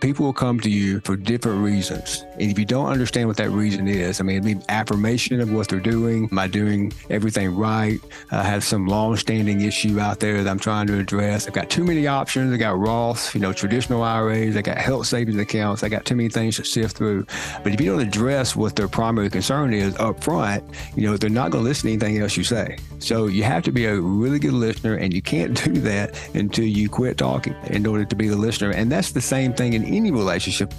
people will come to you for different reasons. And if you don't understand what that reason is, I mean, it affirmation of what they're doing. Am I doing everything right? I have some long-standing issue out there that I'm trying to address. I've got too many options. I got Roth, you know, traditional IRAs. I got health savings accounts. I got too many things to sift through. But if you don't address what their primary concern is up front, you know, they're not going to listen to anything else you say. So you have to be a really good listener, and you can't do that until you quit talking in order to be the listener. And that's the same thing in any relationship.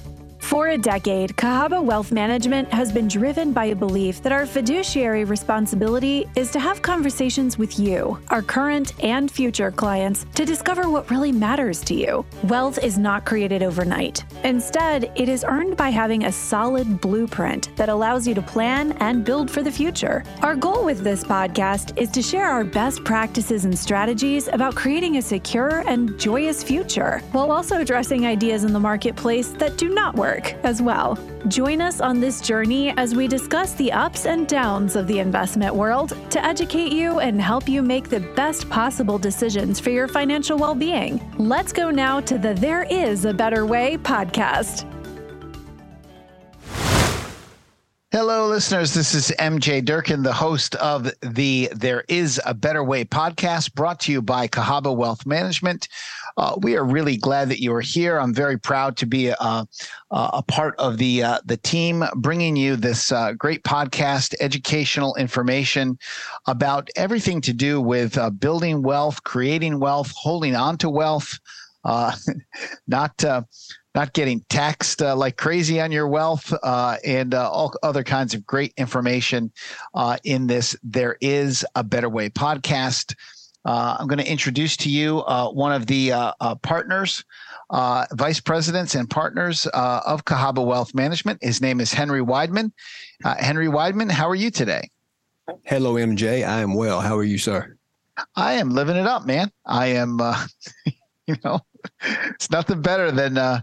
For a decade, Cahaba Wealth Management has been driven by a belief that our fiduciary responsibility is to have conversations with you, our current and future clients, to discover what really matters to you. Wealth is not created overnight. Instead, it is earned by having a solid blueprint that allows you to plan and build for the future. Our goal with this podcast is to share our best practices and strategies about creating a secure and joyous future, while also addressing ideas in the marketplace that do not work work as well. Join us on this journey as we discuss the ups and downs of the investment world to educate you and help you make the best possible decisions for your financial well being. Let's go now to the There Is a Better Way podcast. Hello, listeners. This is MJ Durkin, the host of the There Is a Better Way podcast, brought to you by Cahaba Wealth Management. Uh, we are really glad that you are here. I'm very proud to be a, a part of the uh, the team, bringing you this uh, great podcast, educational information about everything to do with uh, building wealth, creating wealth, holding on to wealth, uh, not uh, not getting taxed uh, like crazy on your wealth uh, and uh, all other kinds of great information in this There Is a Better Way podcast. Uh, I'm going to introduce to you uh, one of the uh, uh partners, uh, vice presidents and partners uh, of Cahaba Wealth Management. His name is Henry Wideman. Henry Wideman, how are you today? Hello, MJ. I am well. How are you, sir? I am living it up, man. I am, you know, it's nothing better than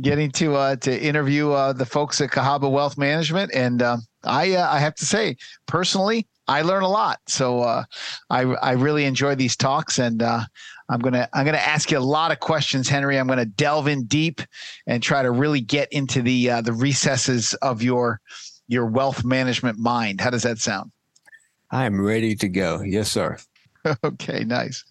getting to to interview the folks at Cahaba Wealth Management, and I I have to say personally, I learn a lot. So uh, I I really enjoy these talks, and uh, I'm gonna I'm gonna ask you a lot of questions, Henry. I'm gonna delve in deep and try to really get into the uh, the recesses of your your wealth management mind. How does that sound? I am ready to go. Yes, sir. okay, nice.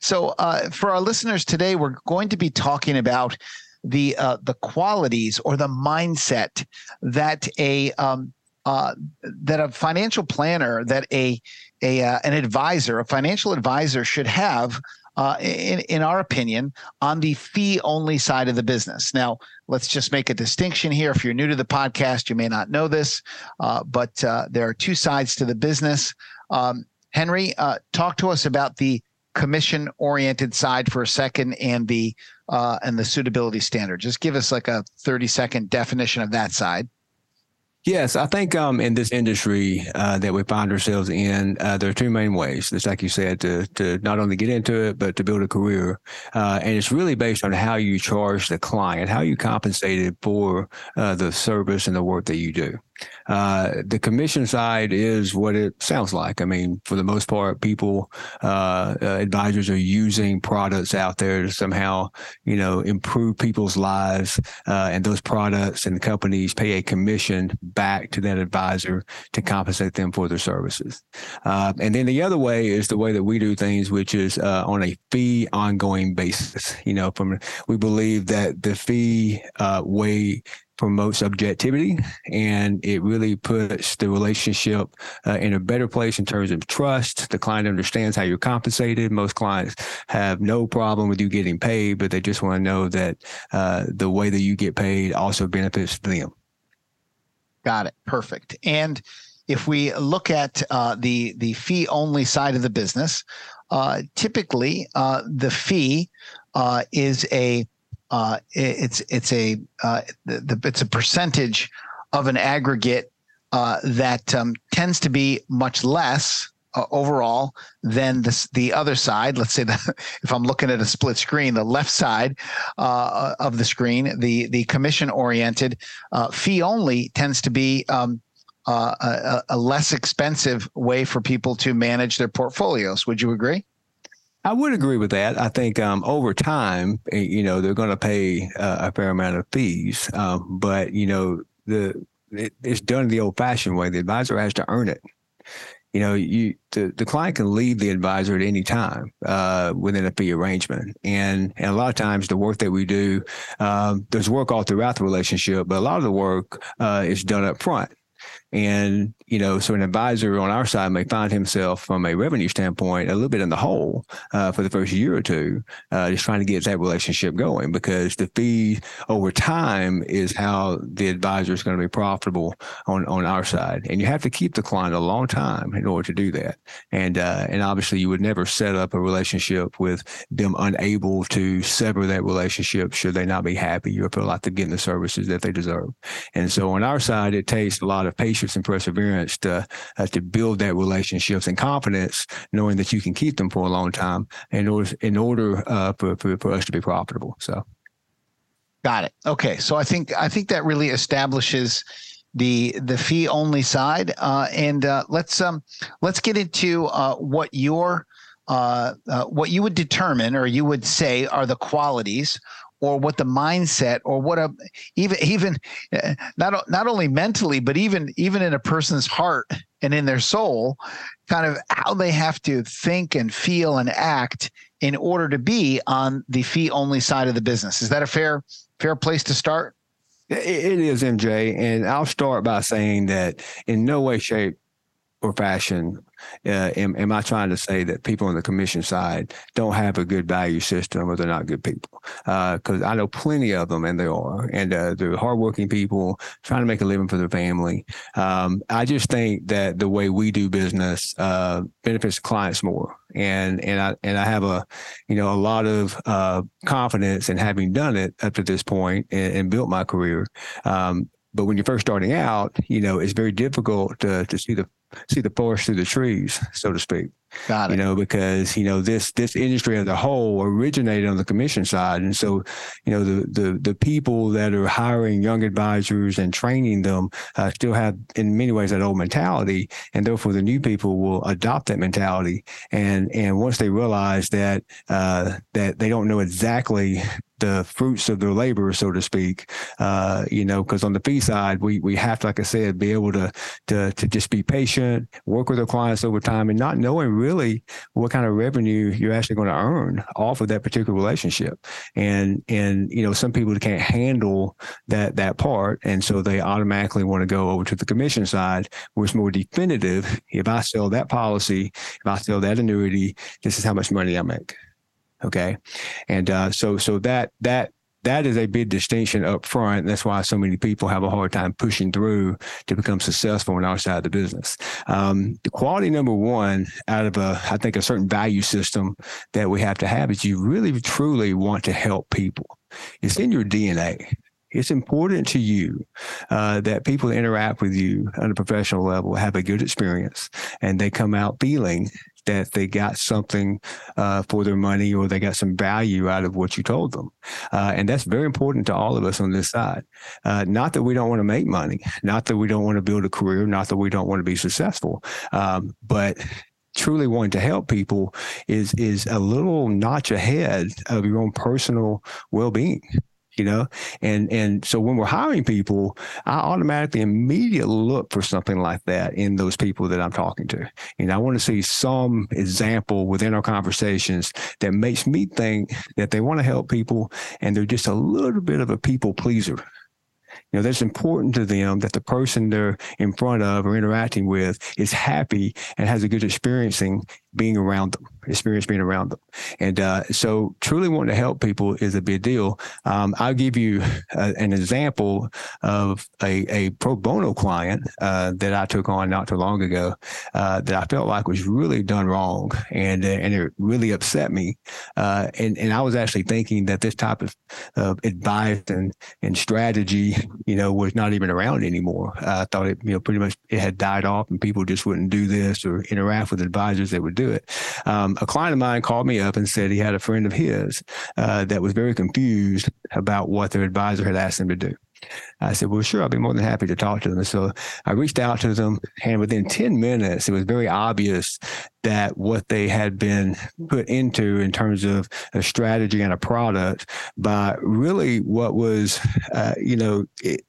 So uh, for our listeners today, we're going to be talking about the uh, the qualities or the mindset that a um, uh, that a financial planner, that a a uh, an advisor, a financial advisor should have. Uh, in, in our opinion, on the fee only side of the business. Now, let's just make a distinction here. If you're new to the podcast, you may not know this, uh, but uh, there are two sides to the business. Um, Henry, uh, talk to us about the commission oriented side for a second and the uh, and the suitability standard. Just give us like a 30 second definition of that side. Yes, I think um, in this industry uh, that we find ourselves in, uh, there are two main ways. It's like you said, to to not only get into it, but to build a career. Uh, and it's really based on how you charge the client, how you compensated for uh, the service and the work that you do. Uh, the commission side is what it sounds like. I mean, for the most part, people, uh, uh, advisors are using products out there to somehow, you know, improve people's lives. Uh, and those products and companies pay a commission back to that advisor to compensate them for their services. Uh, and then the other way is the way that we do things, which is uh, on a fee ongoing basis. You know, from we believe that the fee way promotes objectivity and it really puts the relationship uh, in a better place in terms of trust. The client understands how you're compensated. Most clients have no problem with you getting paid, but they just want to know that uh, the way that you get paid also benefits them. Got it. Perfect. And if we look at uh, the the fee only side of the business, uh, typically uh, the fee uh, is a uh, it's it's a uh, the, it's a percentage of an aggregate uh, that um, tends to be much less uh, overall than this, the other side. Let's say that if I'm looking at a split screen, the left side uh, of the screen, the the commission oriented uh, fee only tends to be um, a, a less expensive way for people to manage their portfolios. Would you agree? I would agree with that. I think um, over time, eh, you know, they're going to pay uh, a fair amount of fees, um, but you know, the it, it's done the old-fashioned way. The advisor has to earn it. You know, you the, the client can leave the advisor at any time uh, within a fee arrangement, and and a lot of times the work that we do, um, there's work all throughout the relationship, but a lot of the work uh, is done up front. And, you know, so an advisor on our side may find himself from a revenue standpoint a little bit in the hole uh, for the first year or two, uh, just trying to get that relationship going because the fee over time is how the advisor is going to be profitable on, on our side. And you have to keep the client a long time in order to do that. And, uh, and obviously you would never set up a relationship with them unable to sever that relationship should they not be happy or feel like they're getting the services that they deserve. And so on our side, it takes a lot of patience and perseverance to uh, to build that relationships and confidence, knowing that you can keep them for a long time in order in order uh, for, for for us to be profitable. So, got it. Okay, so I think I think that really establishes the the fee only side, uh, and uh, let's um let's get into uh, what your uh, uh, what you would determine or you would say are the qualities or what the mindset or what a even even uh, not not only mentally but even even in a person's heart and in their soul kind of how they have to think and feel and act in order to be on the fee only side of the business. Is that a fair fair place to start? It is mj and i'll start by saying that in no way shape or fashion uh, am, am I trying to say that people on the commission side don't have a good value system or they're not good people? Because uh, I know plenty of them, and they are, and uh, they're hardworking people trying to make a living for their family. Um, I just think that the way we do business uh, benefits clients more, and and I and I have a, you know, a lot of uh, confidence in having done it up to this point and, and built my career. Um, but when you're first starting out, you know, it's very difficult to, to see the see the forest through the trees, so to speak. Got it. You know, because you know this this industry as a whole originated on the commission side, and so you know the the the people that are hiring young advisors and training them uh, still have in many ways that old mentality, and therefore the new people will adopt that mentality. And and once they realize that uh, that they don't know exactly the fruits of their labor, so to speak. Uh, you know, because on the fee side, we we have to, like I said, be able to to to just be patient, work with our clients over time, and not knowing really what kind of revenue you're actually going to earn off of that particular relationship. And and you know, some people can't handle that that part, and so they automatically want to go over to the commission side, where it's more definitive. If I sell that policy, if I sell that annuity, this is how much money I make. Okay, and uh, so so that that that is a big distinction up front. That's why so many people have a hard time pushing through to become successful on our side of the business. Um, the quality number one out of a, I think, a certain value system that we have to have is you really truly want to help people. It's in your DNA. It's important to you uh, that people interact with you on a professional level have a good experience and they come out feeling that they got something uh, for their money or they got some value out of what you told them. Uh, and that's very important to all of us on this side. Uh, not that we don't want to make money, not that we don't want to build a career, not that we don't want to be successful, um, but truly wanting to help people is is a little notch ahead of your own personal well-being you know? And and so when we're hiring people i automatically immediately look for something like that in those people that i'm talking to. And i want to see some example within our conversations that makes me think that they want to help people and they're just a little bit of a people pleaser. You know, that's important to them that the person they're in front of or interacting with is happy and has a good experiencing being around them, experience being around them. And uh, so truly wanting to help people is a big deal. Um, I'll give you uh, an example of a, a pro bono client uh, that I took on not too long ago uh, that I felt like was really done wrong and uh, and it really upset me. Uh, and, and I was actually thinking that this type of, of advice and, and strategy, you know, was not even around anymore. I thought it, you know, pretty much it had died off and people just wouldn't do this or interact with advisors that would do it. Um, a client of mine called me up and said he had a friend of his uh, that was very confused about what their advisor had asked them to do. I said, well, sure, I'll be more than happy to talk to them. So I reached out to them, and within 10 minutes, it was very obvious that what they had been put into in terms of a strategy and a product by really what was, uh, you know, it,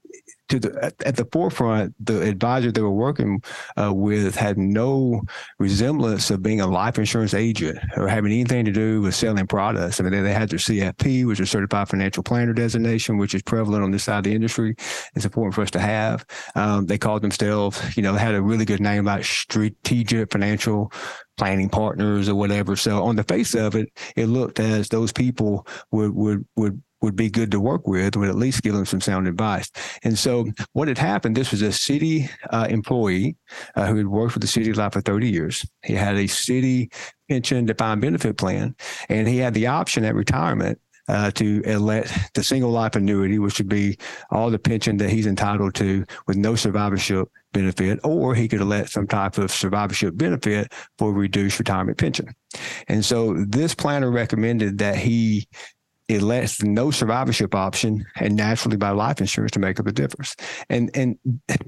to the at, the forefront, the advisor they were working uh, with had no resemblance of being a life insurance agent or having anything to do with selling products. I mean, they, they had their CFP, which is Certified Financial Planner designation, which is prevalent on this side of the industry. It's important for us to have. Um, they called themselves, you know, had a really good name like Strategic Financial planning partners or whatever. So on the face of it, it looked as those people would would would would be good to work with, would at least give them some sound advice. And so what had happened, this was a city uh, employee uh, who had worked with the city life for 30 years. He had a city pension defined benefit plan, and he had the option at retirement uh, to elect the single life annuity, which would be all the pension that he's entitled to with no survivorship benefit, or he could elect some type of survivorship benefit for reduced retirement pension. And so this planner recommended that he it lets no survivorship option and naturally buy life insurance to make up the difference. And and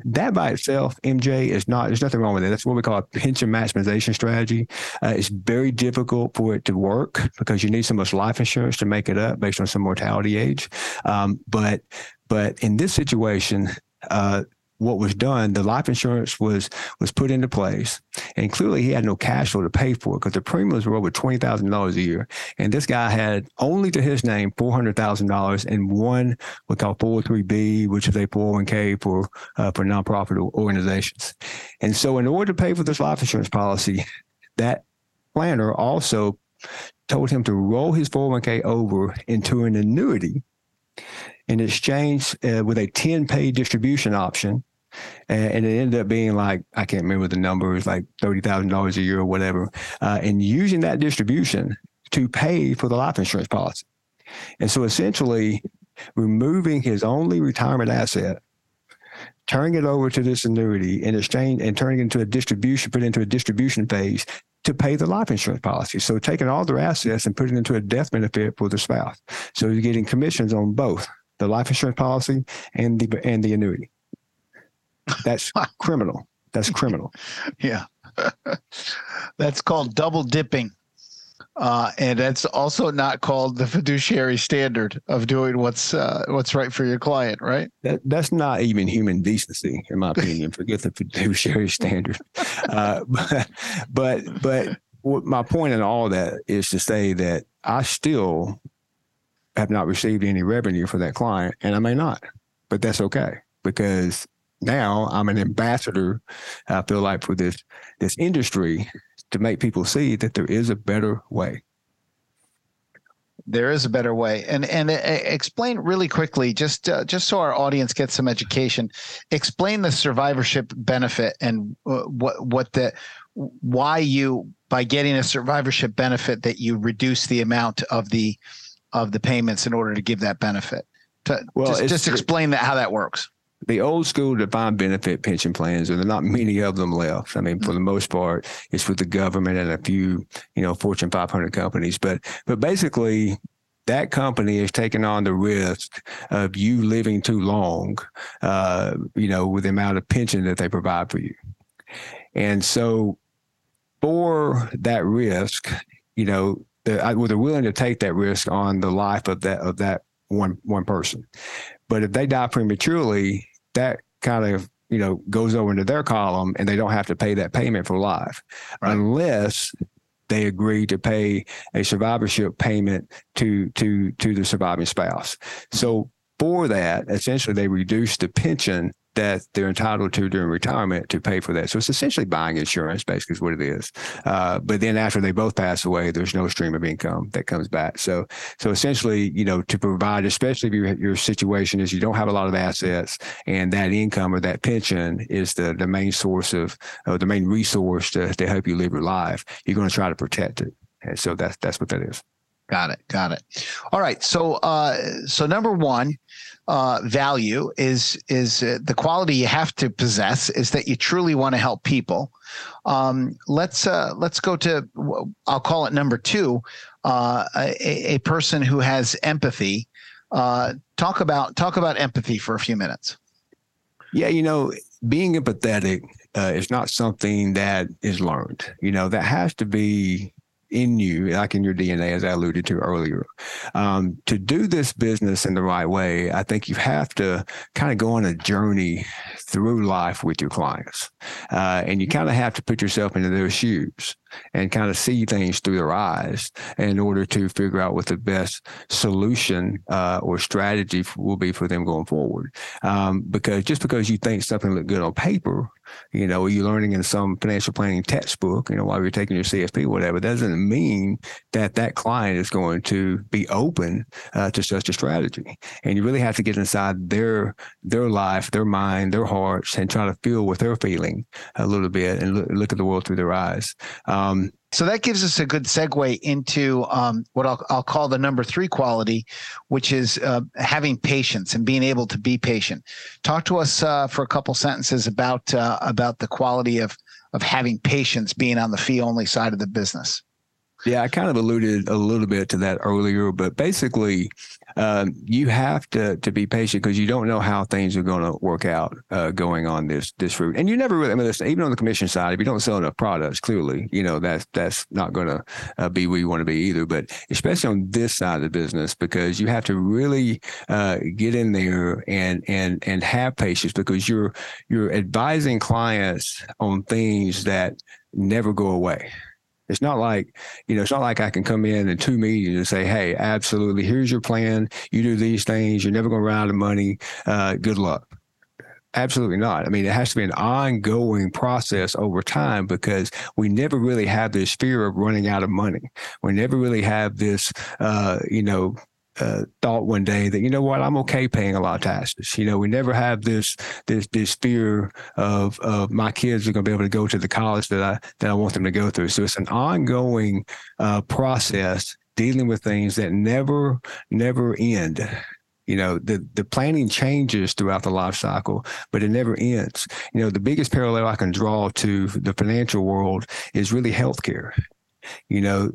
that by itself, MJ, is not, there's nothing wrong with it. That's what we call a pension maximization strategy. Uh, it's very difficult for it to work because you need so much life insurance to make it up based on some mortality age. Um, but but in this situation, uh, what was done, the life insurance was was put into place, and clearly he had no cash flow to pay for it because the premiums were over twenty thousand dollars a year, and this guy had only to his name four hundred thousand dollars in one we call four hundred three B, which is a four hundred one k for uh, for nonprofit organizations, and so in order to pay for this life insurance policy, that planner also told him to roll his 401k over into an annuity in exchange uh, with a 10 pay distribution option and, and, it ended up being like I can't remember the number. numbers, like thirty thousand dollars a year or whatever, uh, and using that distribution to pay for the life insurance policy. And so essentially, removing his only retirement asset, turning it over to this annuity in exchange, and turning it into a distribution, put into a distribution phase to pay the life insurance policy. So taking all their assets and putting it into a death benefit for the spouse. So you're getting commissions on both the life insurance policy and the and the annuity. That's criminal. That's criminal. Yeah. that's called double dipping. Uh, and that's also not called the fiduciary standard of doing what's uh, what's right for your client, right? That, that's not even human decency, in my opinion. Forget the fiduciary standard. Uh, but but, but my point in all that is to say that I still have not received any revenue for that client, and I may not, but that's okay because now I'm an ambassador. I feel like for this this industry to make people see that there is a better way. There is a better way, and and uh, explain really quickly, just uh, just so our audience gets some education. Explain the survivorship benefit and uh, what what the why you by getting a survivorship benefit that you reduce the amount of the of the payments in order to give that benefit. To, well, just, just explain that how that works the old school defined benefit pension plans, and there are not many of them left. I mean, for the most part, it's with the government and a few, you know, Fortune 500 companies. But but basically, that company is taking on the risk of you living too long, uh, you know, with the amount of pension that they provide for you. And so, for that risk, you know, the, well, they're willing to take that risk on the life of that of that one one person. But if they die prematurely, that kind of you know goes over into their column and they don't have to pay that payment for life right. unless they agree to pay a survivorship payment to to to the surviving spouse so for that essentially they reduce the pension that they're entitled to during retirement to pay for that. So it's essentially buying insurance, basically, is what it is. Uh, but then after they both pass away, there's no stream of income that comes back. So, so essentially, you know, to provide, especially if your, your situation is you don't have a lot of assets and that income or that pension is the, the main source of, uh, the main resource to, to help you live your life, you're going to try to protect it. And so that's, that's what that is. Got it. Got it. All right. So, uh, so number one, uh, value is is uh, the quality you have to possess is that you truly want to help people. Um, let's uh, let's go to I'll call it number two, uh, a, a, person who has empathy. Uh, talk about talk about empathy for a few minutes. Yeah, you know, being empathetic uh, is not something that is learned. You know, that has to be in you, like in your DNA, as I alluded to earlier. Um, to do this business in the right way, I think you have to kind of go on a journey through life with your clients. Uh, and you kind of have to put yourself into their shoes and kind of see things through their eyes in order to figure out what the best solution uh, or strategy will be for them going forward. Um, because just because you think something looks good on paper, you know, you're learning in some financial planning textbook, you know, while you're taking your CFP, whatever, doesn't mean that that client is going to be open uh, to such a strategy. And you really have to get inside their their life, their mind, their hearts, and try to feel what they're feeling a little bit and look, look at the world through their eyes. Um, so that gives us a good segue into um, what I'll, I'll, call the number three quality, which is uh, having patience and being able to be patient. Talk to us uh, for a couple sentences about uh, about the quality of of having patience, being on the fee only side of the business. Yeah, I kind of alluded a little bit to that earlier, but basically, um, you have to to be patient because you don't know how things are going to work out uh, going on this this route, and you never really. I mean, listen, even on the commission side, if you don't sell enough products, clearly, you know that's that's not going to uh, be where you want to be either. But especially on this side of the business, because you have to really uh, get in there and and and have patience because you're you're advising clients on things that never go away. It's not like, you know, it's not like I can come in in two meetings and say, hey, absolutely, here's your plan. You do these things. You're never going to run out of money. Uh, good luck. Absolutely not. I mean, it has to be an ongoing process over time because we never really have this fear of running out of money. We never really have this, uh, you know, uh, thought one day that you know what I'm okay paying a lot of taxes. You know, we never have this this this fear of of my kids are going to be able to go to the college that I that I want them to go through. So it's an ongoing uh, process dealing with things that never never end. You know, the the planning changes throughout the life cycle, but it never ends. You know, the biggest parallel I can draw to the financial world is really healthcare. You know,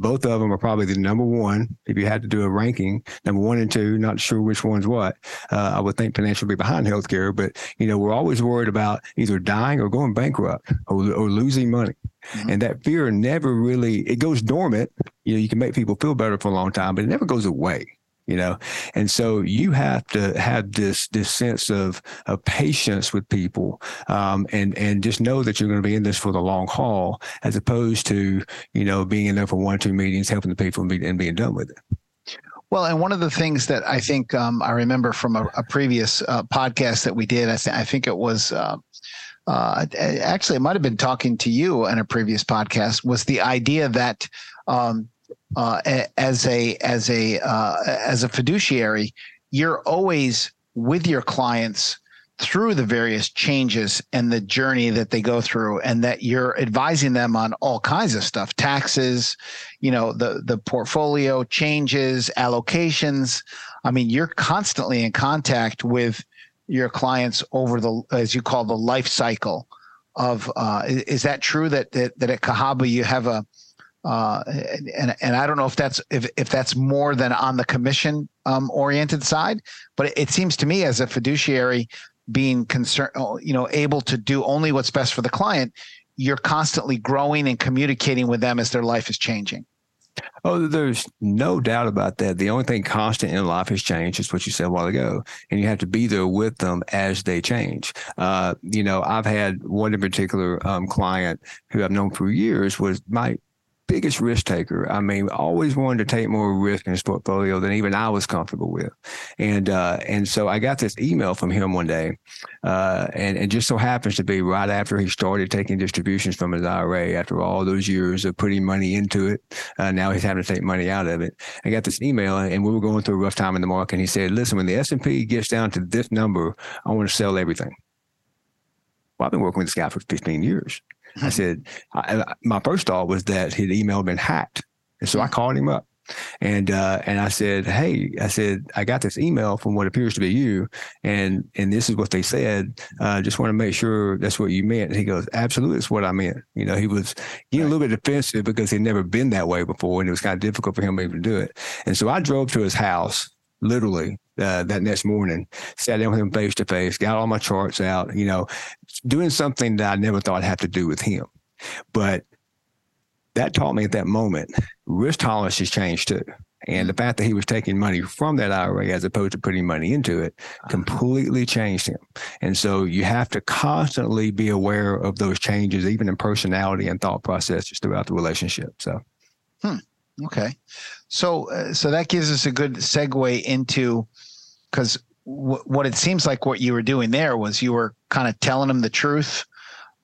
both of them are probably the number one. If you had to do a ranking, number one and two, not sure which one's what. Uh, I would think financial would be behind healthcare, but you know we're always worried about either dying or going bankrupt or, or losing money, mm-hmm. and that fear never really it goes dormant. You know, you can make people feel better for a long time, but it never goes away you know? And so you have to have this this sense of of patience with people um, and and just know that you're going to be in this for the long haul as opposed to you know being in there for one or two meetings helping the people and, be, and being done with it. Well, and one of the things that I think um, I remember from a, a previous uh, podcast that we did, I, th- I think it was uh, uh, actually it might have been talking to you in a previous podcast, was the idea that um, uh, as a as a uh, as a fiduciary, you're always with your clients through the various changes and the journey that they go through and that you're advising them on all kinds of stuff taxes you know the the portfolio changes allocations. I mean you're constantly in contact with your clients over the as you call the life cycle of uh, is that true that, that that at Cahaba you have a uh, and and I don't know if that's if if that's more than on the commission um, oriented side, but it, it, seems to me as a fiduciary being concerned, oh, you know, able to do only what's best for the client, you're constantly growing and communicating with them as their life is changing. Oh, there's no doubt about that. The only thing constant in life is change, is what you said a while ago, and you have to be there with them as they change. Uh, you know, I've had one in particular um, client who I've known for years was my biggest risk taker. I mean, always wanted to take more risk in his portfolio than even I was comfortable with. And uh, and so I got this email from him one day, uh, and it just so happens to be right after he started taking distributions from his IRA after all those years of putting money into it. Uh, now he's having to take money out of it. I got this email, and we were going through a rough time in the market. And he said, "Listen, when the S and P gets down to this number, I want to sell everything." Well, I've been working with this guy for 15 years. I said, I, my first thought was that his email had been hacked. And so I hmm. called him up and uh, and I said, "Hey, I said I got this email from what appears to be you, and and this is what they said. Uh, just want to make sure that's what you meant." And he goes, "Absolutely, it's what I meant." You know, he was getting a little bit defensive because he'd never been that way before, and it was kind of difficult for him to even do it. And so I drove to his house literally uh, that next morning, sat down with him face to face, got all my charts out, you know, doing something that I never thought I'd have to do with him. But that taught me at that moment, risk tolerance has changed too. And the fact that he was taking money from that IRA as opposed to putting money into it completely changed him. And so you have to constantly be aware of those changes, even in personality and thought processes throughout the relationship. So, hmm. okay. So, uh, so that gives us a good segue into because w- what it seems like what you were doing there was you were kind of telling them the truth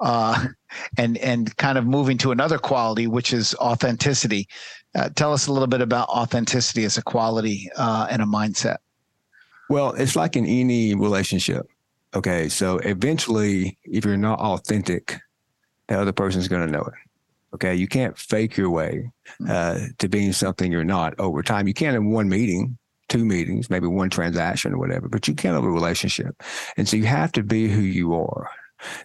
uh, and and kind of moving to another quality, which is authenticity. Uh, tell us a little bit about authenticity as a quality uh, and a mindset. Well, it's like in any relationship. Okay, so eventually, if you're not authentic, the other person's going to know it. Okay, you can't fake your way hmm. uh, to being something you're not over time. You can't in one meeting, two meetings, maybe one transaction or whatever, but you can't over a relationship. And so you have to be who you are.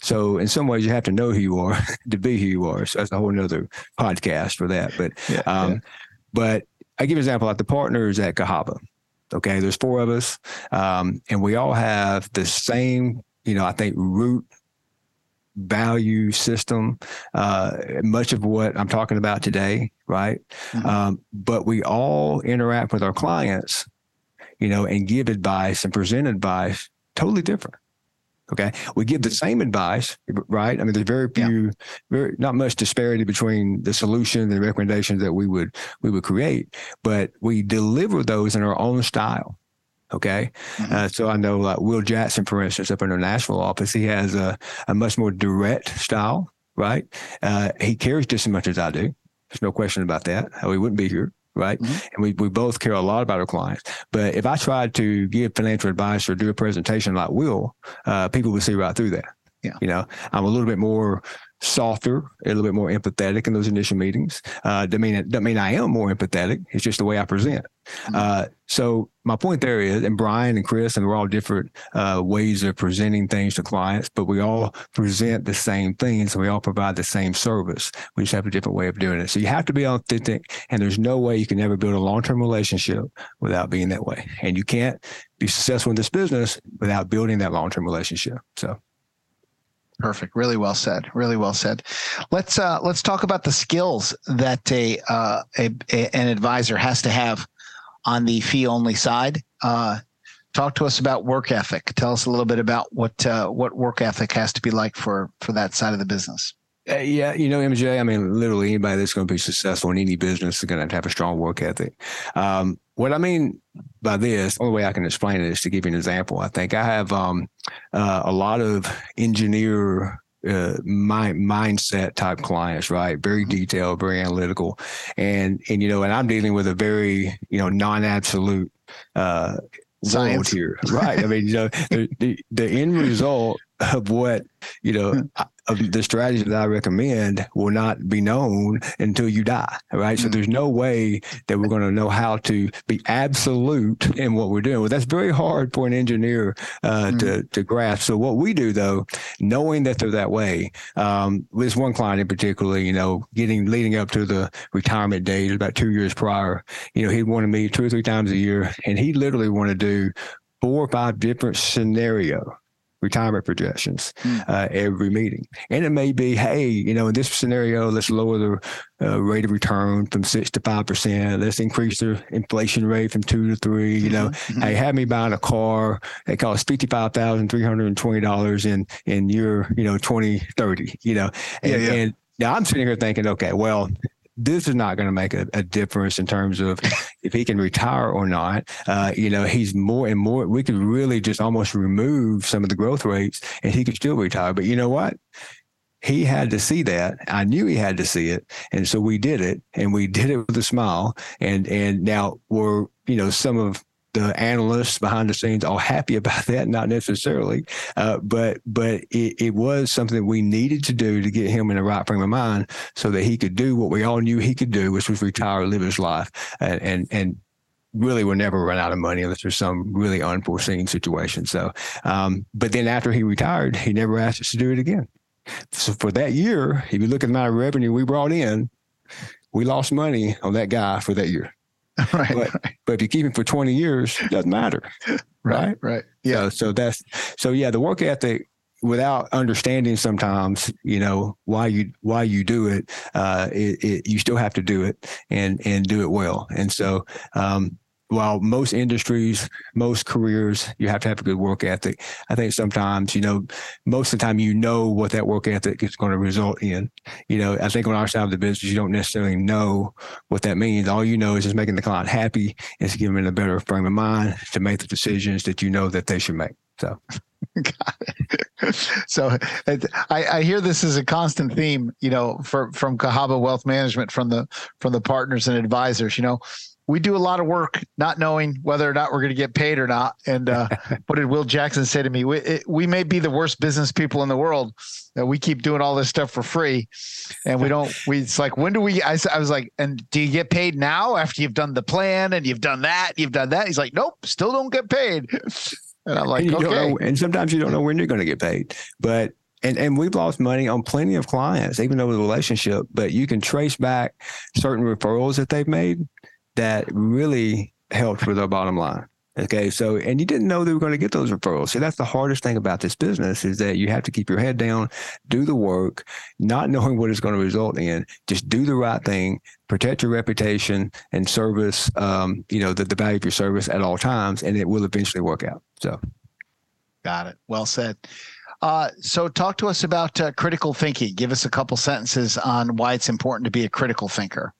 So in some ways, you have to know who you are to be who you are. So that's a whole nother podcast for that. But yeah, um, yeah. but I give an example like the partners at Cahaba. Okay, there's four of us, um, and we all have the same, you know, I think root value system. Uh, much of what I'm talking about today, right? Mm-hmm. Um, but we all interact with our clients, you know, and give advice and present advice totally different. Okay. We give the same advice, right? I mean, there's very few, yeah. very not much disparity between the solution and the recommendations that we would we would create, but we deliver those in our own style. Okay. Mm-hmm. Uh, so I know like Will Jackson, for instance, up in our national office, he has a, a much more direct style, right? Uh, he cares just as much as I do. There's no question about that. We wouldn't be here right? Mm-hmm. And we, we both care a lot about our clients. But if I tried to give financial advice or do a presentation like Will, uh, people would see right through that. Yeah. You know, I'm a little bit more softer, a little bit more empathetic in those initial meetings. Uh, doesn't mean doesn't mean I am more empathetic. It's just the way I present. Mm-hmm. Uh, so my point there is, and Brian and Chris, and we're all different uh, ways of presenting things to clients, but we all present the same things. And we all provide the same service. We just have a different way of doing it. So you have to be authentic, and there's no way you can ever build a long-term relationship without being that way. And you can't be successful in this business without building that long-term relationship. So. Perfect. Really well said. Really well said. Let's uh, let's talk about the skills that a, uh, a, a, an advisor has to have on the fee only side. Uh, talk to us about work ethic. Tell us a little bit about what uh, what work ethic has to be like for for that side of the business. Uh, yeah, you know, MJ. I mean, literally anybody that's going to be successful in any business is going to have a strong work ethic. Um, what I mean by this, the only way I can explain it is to give you an example. I think I have um, uh, a lot of engineer uh, my mindset type clients, right? Very mm-hmm. detailed, very analytical, and and you know, and I'm dealing with a very you know non-absolute uh, Science. world here, right? I mean, you know, the, the the end result of what you know hmm the strategy that I recommend will not be known until you die. Right. Mm-hmm. So there's no way that we're going to know how to be absolute in what we're doing. Well, that's very hard for an engineer uh, mm-hmm. to, to grasp. So what we do though, knowing that they're that way, um, this one client in particular, you know, getting leading up to the retirement date about two years prior, you know, he wanted me two or three times a year and he literally wanted to do four or five different scenario retirement projections mm. uh, every meeting. And it may be, hey, you know, in this scenario, let's lower the uh, rate of return from six to five percent. Let's increase the inflation rate from two to three. You know, mm-hmm. hey, have me buying a car that costs fifty five thousand three hundred and twenty dollars in in year, you know, twenty thirty. You know, and, yeah, yeah. and now I'm sitting here thinking, okay, well, this is not going to make a, a, difference in terms of if he can retire or not. Uh, you know, he's more and more. We could really just almost remove some of the growth rates, and he could still retire. But you know what? He had to see that. I knew he had to see it, and so we did it, and we did it with a smile. And and now we're you know some of the analysts behind the scenes all happy about that, not necessarily, uh, but but it, it, was something that we needed to do to get him in the right frame of mind so that he could do what we all knew he could do, which was retire, live his life, and and, and really will never run out of money unless there's some really unforeseen situation. So, um, but then after he retired, he never asked us to do it again. So for that year, if you look at the amount of revenue we brought in, we lost money on that guy for that year. right, but, right. but if you keep him for 20 years, it doesn't matter. Right. Right. Yeah. So, so that's so yeah, the work ethic without understanding sometimes, you know, why you why you do it, uh, it, it you still have to do it and and do it well. And so um, while most industries, most careers, you have to have a good work ethic. I think sometimes, you know, most of the time you know what that work ethic is going to result in. You know, I think on our side of the business, you don't necessarily know what that means. All you know is just making the client happy and give them a better frame of mind to make the decisions that you know that they should make. So. Got it. So I, I hear this as a constant theme, you know, for, from Cahaba Wealth Management, from the from the partners and advisors. You know, we do a lot of work not knowing whether or not we're going to get paid or not. And uh, what did Will Jackson say to me? We, it, we may be the worst business people in the world. That we keep doing all this stuff for free, and we don't. We it's like when do we? I, I was like, and do you get paid now after you've done the plan and you've done that, you've done that? He's like, nope, still don't get paid. And I'm like, and okay. Know, and sometimes you don't know when you're going to get paid, but and and we've lost money on plenty of clients, even though the relationship. But you can trace back certain referrals that they've made that really helped with our bottom line. Okay, so and you didn't know they were going to get those referrals. So that's the hardest thing about this business is that you have to keep your head down, do the work, not knowing what it's going to result in. Just do the right thing, protect your reputation and service. Um, you know the, the value of your service at all times, and it will eventually work out. So, got it. Well said. Uh, so, talk to us about uh, critical thinking. Give us a couple sentences on why it's important to be a critical thinker.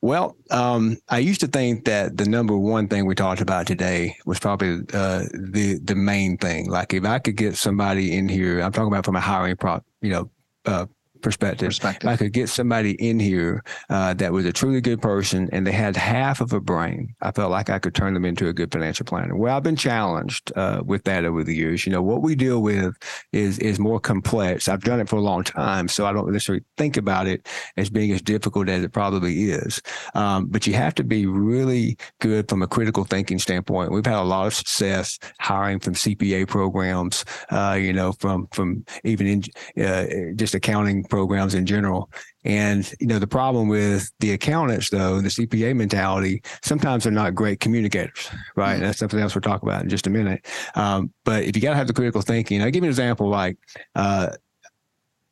Well, um, I used to think that the number one thing we talked about today was probably uh, the the main thing. Like if I could get somebody in here, I'm talking about from a hiring prop, you know, uh, perspective. perspective. I could get somebody in here uh, that was a truly good person and they had half of a brain. I felt like I could turn them into a good financial planner. Well, I've been challenged uh, with that over the years. You know, what we deal with is is more complex. I've done it for a long time, so I don't necessarily think about it as being as difficult as it probably is. Um, but you have to be really good from a critical thinking standpoint. We've had a lot of success hiring from CPA programs. Uh, you know, from from even in uh, just accounting programs in general. And, you know, the problem with the accountants, though, the CPA mentality, sometimes they're not great communicators, right? Mm-hmm. That's something else we'll talk about in just a minute. Um, but if you got to have the critical thinking, I'll give you an example like, uh,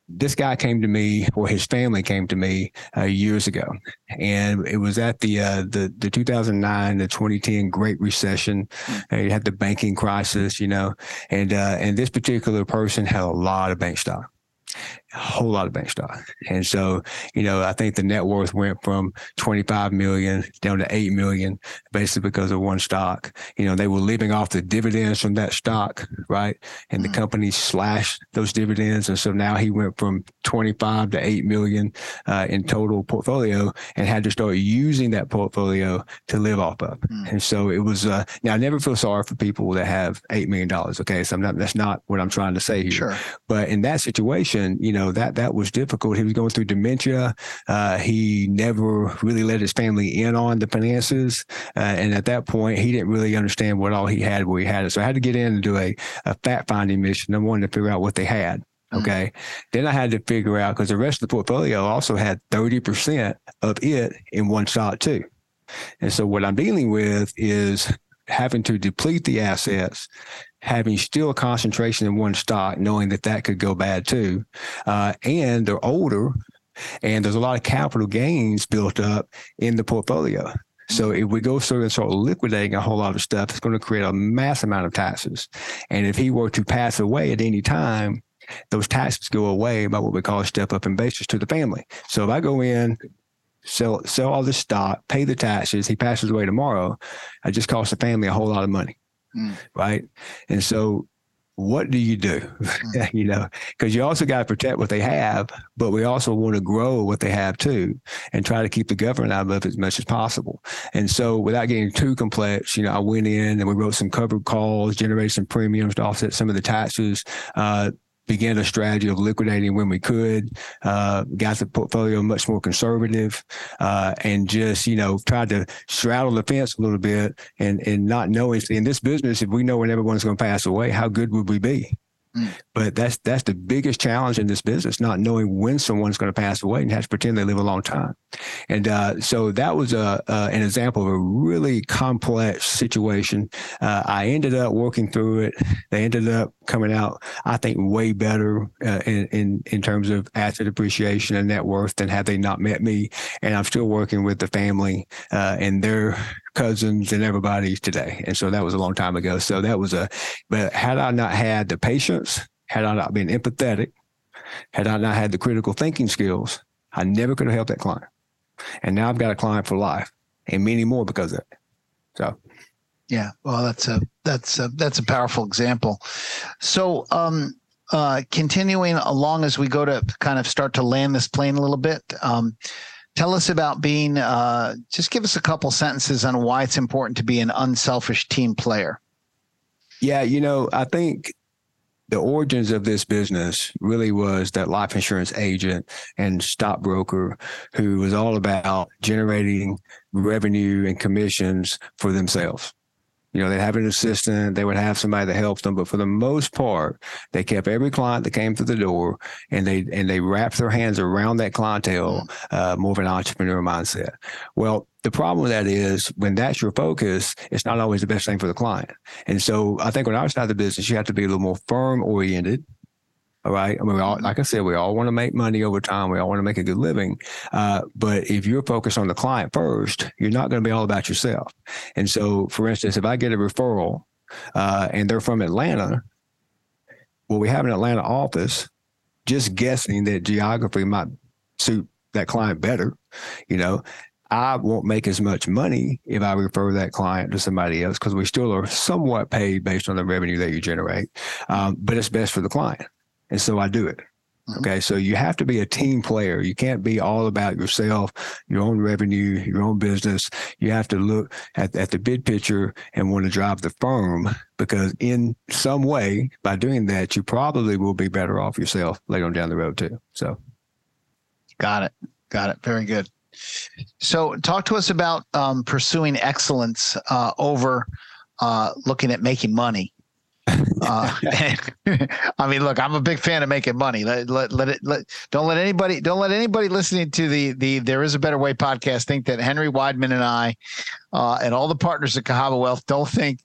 this guy came to me, or his family came to me uh, years ago, and it was at the uh, the the 2009 the 2010 Great Recession. Mm. you had the banking crisis, you know, and uh, and this particular person had a lot of bank stock a whole lot of bank stock. And so, you know, I think the net worth went from 25 million down to 8 million basically because of one stock. You know, they were living off the dividends from that stock, right? And the mm-hmm. company slashed those dividends. And so now he went from 25 to 8 million uh, in total portfolio and had to start using that portfolio to live off of. Mm. And so it was, uh, now I never feel sorry for people that have $8 million. Okay. So I'm not, that's not what I'm trying to say here. Sure. But in that situation, you know, know that that was difficult. He was going through dementia. Uh, he never really let his family in on the finances, uh, and at that point, he didn't really understand what all he had where he had it. So I had to get in and do a, a fact finding mission. I wanted to figure out what they had. Mm-hmm. Okay. Mm-hmm. Then I had to figure out because the rest of the portfolio also had 30% of it in one shot too. And so what I'm dealing with is having to deplete the assets having still a concentration in one stock, knowing that that could go bad too. Uh, and they're older, and there's a lot of capital gains built up in the portfolio. So if we go through and start liquidating a whole lot of stuff, it's going to create a mass amount of taxes. And if he were to pass away at any time, those taxes go away by what we call a step up in basis to the family. So if I go in, sell sell all this stock, pay the taxes, he passes away tomorrow, I just cost the family a whole lot of money mm. right? And so what do you do? Mm. you know, because you also got to protect what they have, but we also want to grow what they have too and try to keep the government out of it as much as possible. And so without getting too complex, you know, I went in and we wrote some covered calls, generated some premiums to offset some of the taxes. Uh, began a strategy of liquidating when we could, uh, got the portfolio much more conservative, uh, and just, you know, tried to straddle the fence a little bit and, and not knowing in this business, if we know when everyone's going to pass away, how good would we be? Mm. But that's that's the biggest challenge in this business, not knowing when someone's going to pass away and have to pretend they live a long time. And uh, so that was a, uh, an example of a really complex situation. Uh, I ended up working through it. They ended up coming out, I think, way better uh, in, in in terms of asset appreciation and net worth than had they not met me. And I'm still working with the family uh, and their cousins and everybody today. And so that was a long time ago. So that was a, but had I not had the patience, had I not been empathetic, had I not had the critical thinking skills, I never could have helped that client. And now I've got a client for life and many more because of it. So, yeah, well, that's a that's a that's a powerful example. So, um, uh, continuing along as we go to kind of start to land this plane a little bit, um, Tell us about being, uh, just give us a couple sentences on why it's important to be an unselfish team player. Yeah, you know, I think the origins of this business really was that life insurance agent and stockbroker who was all about generating revenue and commissions for themselves. You know, they'd have an assistant, they would have somebody that helps them, but for the most part, they kept every client that came through the door and they and they wrapped their hands around that clientele, uh, more of an entrepreneur mindset. Well, the problem with that is when that's your focus, it's not always the best thing for the client. And so I think on our side of the business, you have to be a little more firm oriented all right. I mean, we all, like I said, we all want to make money over time. We all want to make a good living. Uh, but if you're focused on the client first, you're not going to be all about yourself. And so, for instance, if I get a referral uh, and they're from Atlanta, well, we have an Atlanta office, just guessing that geography might suit that client better, you know, I won't make as much money if I refer that client to somebody else because we still are somewhat paid based on the revenue that you generate. Um, but it's best for the client. And so I do it. Mm-hmm. Okay. So you have to be a team player. You can't be all about yourself, your own revenue, your own business. You have to look at, at the big picture and want to drive the firm because in some way, by doing that, you probably will be better off yourself later on down the road too. So got it. Got it. Very good. So talk to us about um, pursuing excellence uh, over uh, looking at making money. Uh, I mean, look, I'm a big fan of making money. Let, let, let it let don't let anybody don't let anybody listening to the the There Is a Better Way podcast think that Henry Wideman and I uh, and all the partners at Cahaba Wealth don't think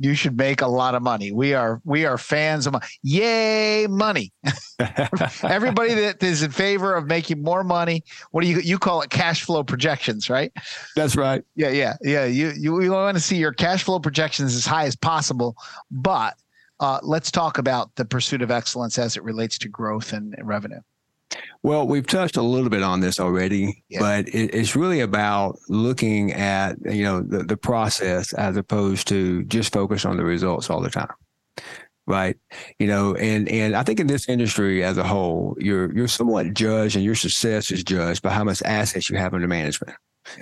you should make a lot of money. We are we are fans of money. Yay, money! Everybody that is in favor of making more money, what do you you call it? Cash flow projections, right? That's right. Yeah, yeah, yeah. You you we want to see your cash flow projections as high as possible, but uh, let's talk about the pursuit of excellence as it relates to growth and revenue. Well, we've touched a little bit on this already, yeah. but it, it's really about looking at you know the, the process as opposed to just focus on the results all the time right you know and and i think in this industry as a whole you're you're somewhat judged and your success is judged by how much assets you have under management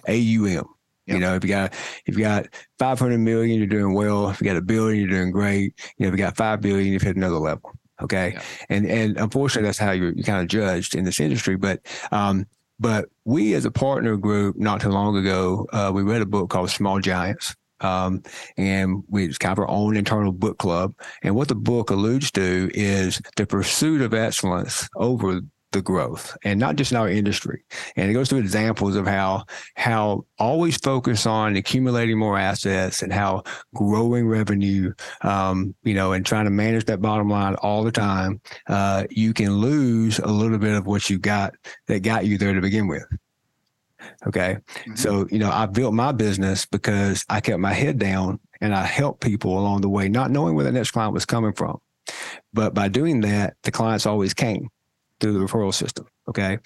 aum. You know, if you got if you got 500 million, you're doing well. If you got a billion, you're doing great. You know, if you got five billion, you've hit another level. Okay, yep. and and unfortunately, that's how you're, you're kind of judged in this industry. But um, but we as a partner group, not too long ago, uh, we read a book called Small Giants. Um, and we it's kind of our own internal book club. And what the book alludes to is the pursuit of excellence over the growth and not just in our industry. And it goes through examples of how how always focus on accumulating more assets and how growing revenue, um, you know, and trying to manage that bottom line all the time, uh, you can lose a little bit of what you got that got you there to begin with. Okay. Mm-hmm. So, you know, I built my business because I kept my head down and I helped people along the way, not knowing where the next client was coming from. But by doing that, the clients always came through the referral system. Okay.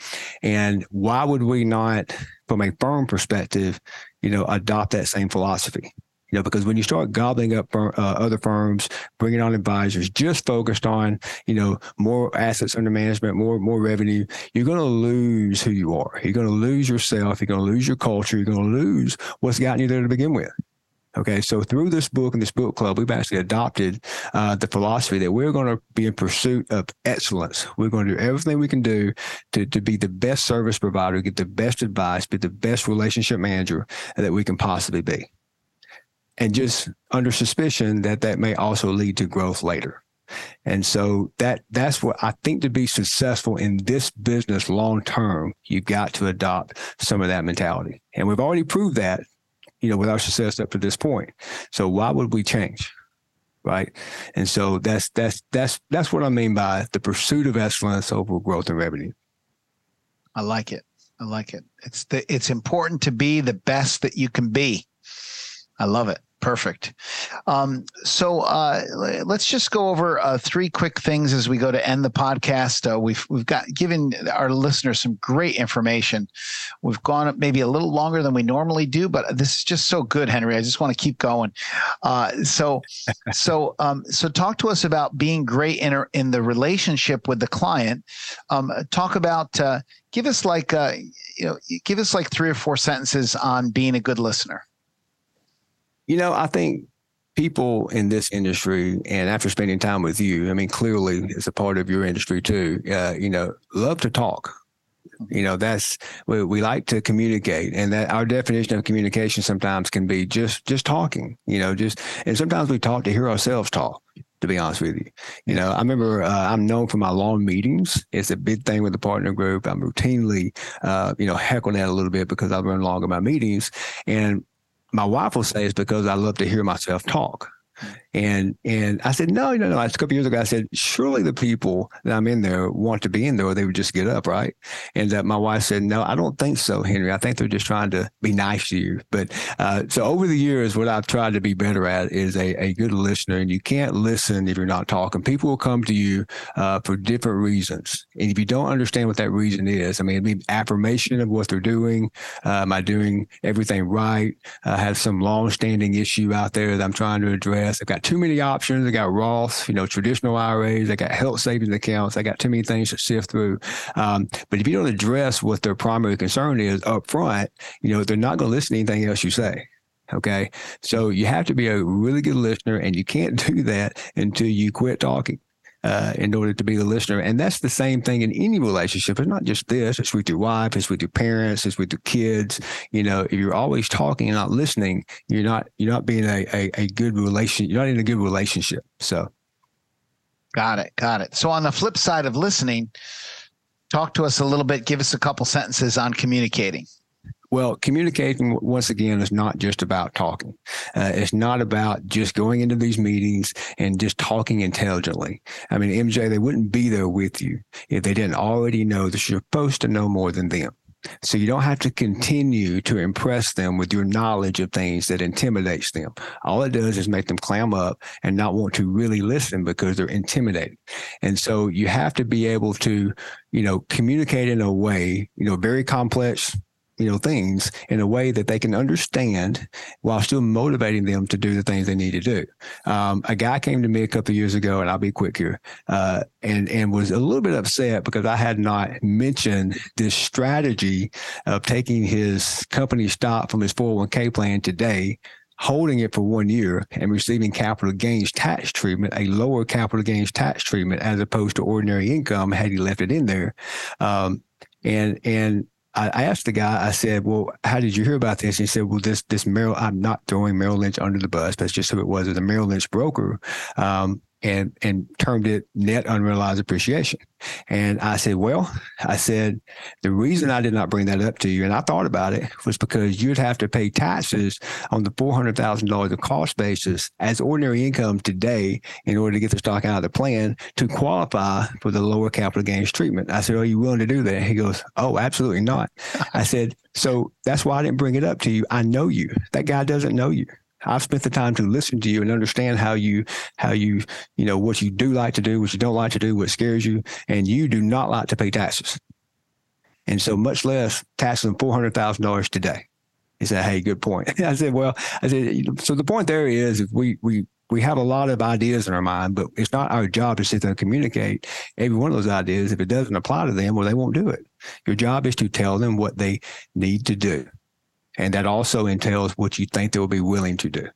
And why would we not, from a firm perspective, you know, adopt that same philosophy? You know, because when you start gobbling up uh, other firms, bringing on advisors, just focused on, you know, more assets under management, more more revenue, you're going to lose who you are. You're going to lose yourself. You're going to lose your culture. You're going to lose what's gotten you there to begin with. Okay, so through this book and this book club, we've actually adopted uh, the philosophy that we're going to be in pursuit of excellence. We're going to do everything we can do to, to be the best service provider, get the best advice, be the best relationship manager that we can possibly be. And just under suspicion that that may also lead to growth later. And so that that's what I think to be successful in this business long term, you've got to adopt some of that mentality. And we've already proved that, you know, with our success up to this point. So why would we change? Right. And so that's that's that's that's what I mean by the pursuit of excellence over growth and revenue. I like it. I like it. It's the it's important to be the best that you can be. I love it. Perfect. Um, so uh, let's just go over uh, three quick things as we go to end the podcast. Uh, we've we've got given our listeners some great information. We've gone maybe a little longer than we normally do, but this is just so good, Henry. I just want to keep going. Uh, so so um, so talk to us about being great in in the relationship with the client. Um, talk about uh, give us like uh, you know give us like three or four sentences on being a good listener. You know, I think people in this industry, and after spending time with you, I mean, clearly it's a part of your industry too. Uh, you know, love to talk. You know, that's we, we like to communicate, and that our definition of communication sometimes can be just just talking. You know, just and sometimes we talk to hear ourselves talk to be honest with you. You know, I remember uh, I'm known for my long meetings. It's a big thing with the partner group. I'm routinely, uh, you know, heckled at a little bit because I run longer my meetings. And my wife will say it's because I love to hear myself talk. And and I said, no, no, no. A couple years ago, I said, surely the people that I'm in there want to be in there, or they would just get up, right? And that my wife said, no, I don't think so, Henry. I think they're just trying to be nice to you. But uh, so over the years, what I've tried to be better at is a, a good listener. And you can't listen if you're not talking. People will come to you uh, for different reasons, and if you don't understand what that reason is, I mean, it be affirmation of what they're doing. Uh, am I doing everything right? I have some long-standing issue out there that I'm trying to address. I've got too many options. They got Roth, you know, traditional IRAs. They got health savings accounts. They got too many things to sift through. Um, but if you don't address what their primary concern is up front, you know, they're not going to listen to anything else you say. Okay. So you have to be a really good listener and you can't do that until you quit talking uh, in order to be the listener. And that's the same thing in any relationship. It's not just this. It's with your wife. It's with your parents. It's with your kids. You know, if you're always talking and not listening, you're not you're not being a, a, a good relation. You're not in a good relationship. So, got it, got it. So on the flip side of listening, talk to us a little bit. Give us a couple sentences on communicating. Well, communicating once again is not just about talking. Uh, it's not about just going into these meetings and just talking intelligently. I mean, MJ, they wouldn't be there with you if they didn't already know that you're supposed to know more than them. So you don't have to continue to impress them with your knowledge of things that intimidates them. All it does is make them clam up and not want to really listen because they're intimidated. And so you have to be able to, you know, communicate in a way, you know, very complex you know things in a way that they can understand while still motivating them to do the things they need to do um, a guy came to me a couple years ago and i'll be quick here uh, and and was a little bit upset because i had not mentioned this strategy of taking his company stock from his 401k plan today holding it for one year and receiving capital gains tax treatment, a lower capital gains tax treatment as opposed to ordinary income had he left it in there. Um, and and I, asked the guy, I said, well, how did you hear about this? And he said, well, this, this Merrill, I'm not throwing Merrill Lynch under the bus. That's just who it was. As a Merrill Lynch broker. Um, and and termed it net unrealized appreciation. And I said, well, I said the reason I did not bring that up to you, and I thought about it, was because you'd have to pay taxes on the four hundred thousand dollars of cost basis as ordinary income today in order to get the stock out of the plan to qualify for the lower capital gains treatment. I said, are you willing to do that? He goes, oh, absolutely not. I said, so that's why I didn't bring it up to you. I know you. That guy doesn't know you. I've spent the time to listen to you and understand how you, how you, you know, what you do like to do, what you don't like to do, what scares you, and you do not like to pay taxes. And so much less than four hundred thousand dollars today. He said, "Hey, good point." I said, "Well, I said so. The point there is, if we we we have a lot of ideas in our mind, but it's not our job to sit there and communicate every one of those ideas. If it doesn't apply to them, well, they won't do it. Your job is to tell them what they need to do. And that also entails what you think they'll be willing to do.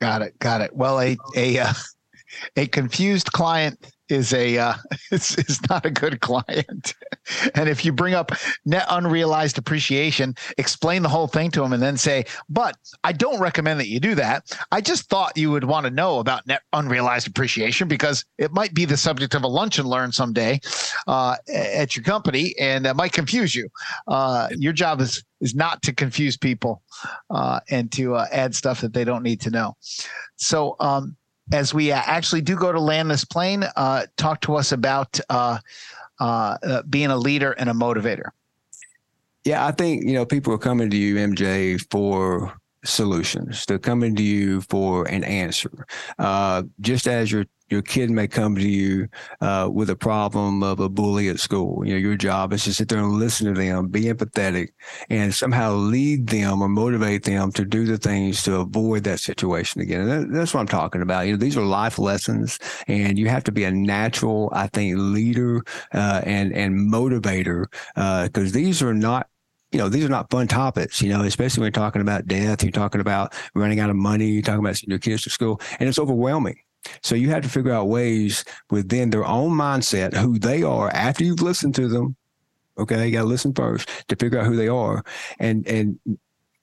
Got it. Got it. Well, a a uh, a confused client is a uh, is, is not a good client. and if you bring up net unrealized appreciation, explain the whole thing to them, and then say, "But I don't recommend that you do that. I just thought you would want to know about net unrealized appreciation because it might be the subject of a lunch and learn someday uh, at your company, and that might confuse you. Uh, your job is is not to confuse people uh, and to uh, add stuff that they don't need to know. So." Um, as we uh, actually do go to land this plane, uh, talk to us about uh, uh, uh, being a leader and a motivator. Yeah, I think you know people are coming to you, MJ, for solutions. They're coming to you for an answer. Uh, just as your your kid may come to you uh, with a problem of a bully at school. You know, your job is to sit there and listen to them, be empathetic, and somehow lead them or motivate them to do the things to avoid that situation again. And that, that's what I'm talking about. You know, these are life lessons, and you have to be a natural, I think, leader uh, and and motivator because uh, these are not you know, these are not fun topics, you know, especially when you're talking about death, you're talking about running out of money, you're talking about sending your kids to school, and it's overwhelming. So you have to figure out ways within their own mindset, who they are after you've listened to them. Okay, you got to listen first to figure out who they are, and and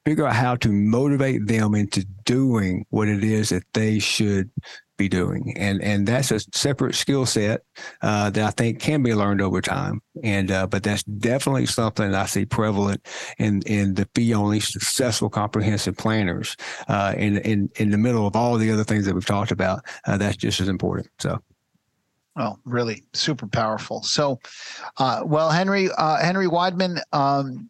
figure out how to motivate them into doing what it is that they should be doing. And and that's a separate skill set uh, that I think can be learned over time. And uh, but that's definitely something I see prevalent in in the fee only successful comprehensive planners. Uh, in in in the middle of all the other things that we've talked about, uh, that's just as important. So. Oh, really super powerful. So, uh, well, Henry uh, Henry Wideman, um,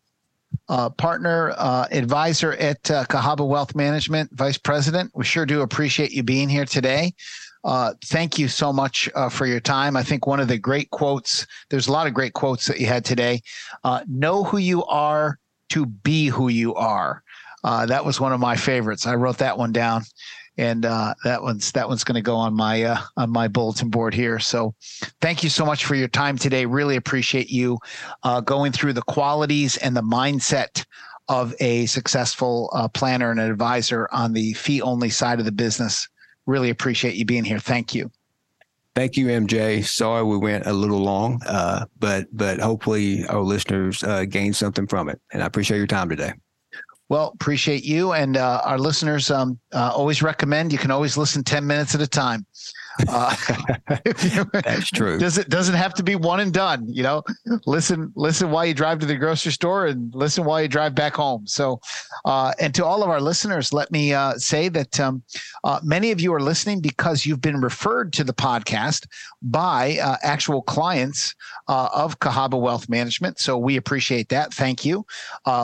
uh, partner uh, advisor at uh, Cahaba Wealth Management, vice president. We sure do appreciate you being here today. Uh, thank you so much uh, for your time. I think one of the great quotes, there's a lot of great quotes that you had today. Uh, know who you are to be who you are. Uh that was one of my favorites. I wrote that one down and uh, that one's that one's going to go on my uh, on my bulletin board here. So, thank you so much for your time today. Really appreciate you uh, going through the qualities and the mindset of a successful uh, planner and advisor on the fee only side of the business. Really appreciate you being here. Thank you. Thank you, MJ. Sorry we went a little long, uh, but but hopefully our listeners uh, gained something from it, and I appreciate your time today. Well, appreciate you and uh, our listeners. Um, uh, always recommend you can always listen ten minutes at a time. Uh, That's true. Does it doesn't have to be one and done? You know, listen listen while you drive to the grocery store and listen while you drive back home. So, uh, and to all of our listeners, let me uh, say that um, uh, many of you are listening because you've been referred to the podcast by uh, actual clients uh, of Cahaba Wealth Management. So we appreciate that. Thank you.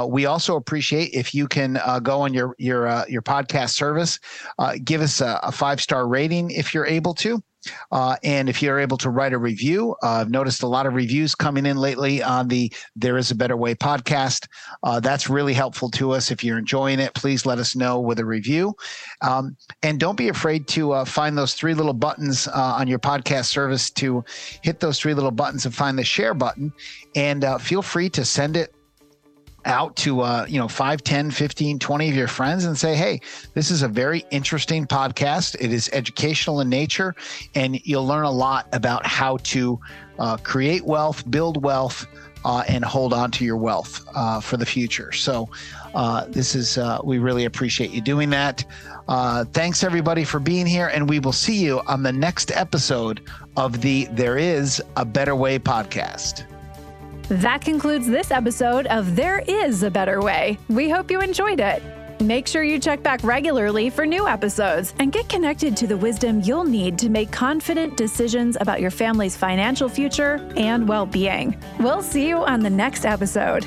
we also appreciate if you can go on your your your podcast service, give us a, a five star rating if you're able to. Uh, and if you're able to write a review, uh, I've noticed a lot of reviews coming in lately on the There Is a Better Way podcast. Uh, that's really helpful to us. If you're enjoying it, please let us know with a review. Um, and don't be afraid to uh, find those three little buttons uh, on your podcast service to hit those three little buttons and find the share button. And uh, feel free to send it out to uh, you know 5 10 15 20 of your friends and say hey this is a very interesting podcast. It is educational in nature and you'll learn a lot about how to uh, create wealth build wealth uh, and hold on to your wealth uh, for the future. So uh, this is uh, we really appreciate you doing that. Thanks everybody for being here and we will see you on the next episode of the there is a better way podcast that concludes this episode of There Is a Better Way. We hope you enjoyed it. Make sure you check back regularly for new episodes and get connected to the wisdom you'll need to make confident decisions about your family's financial future and well being. We'll see you on the next episode.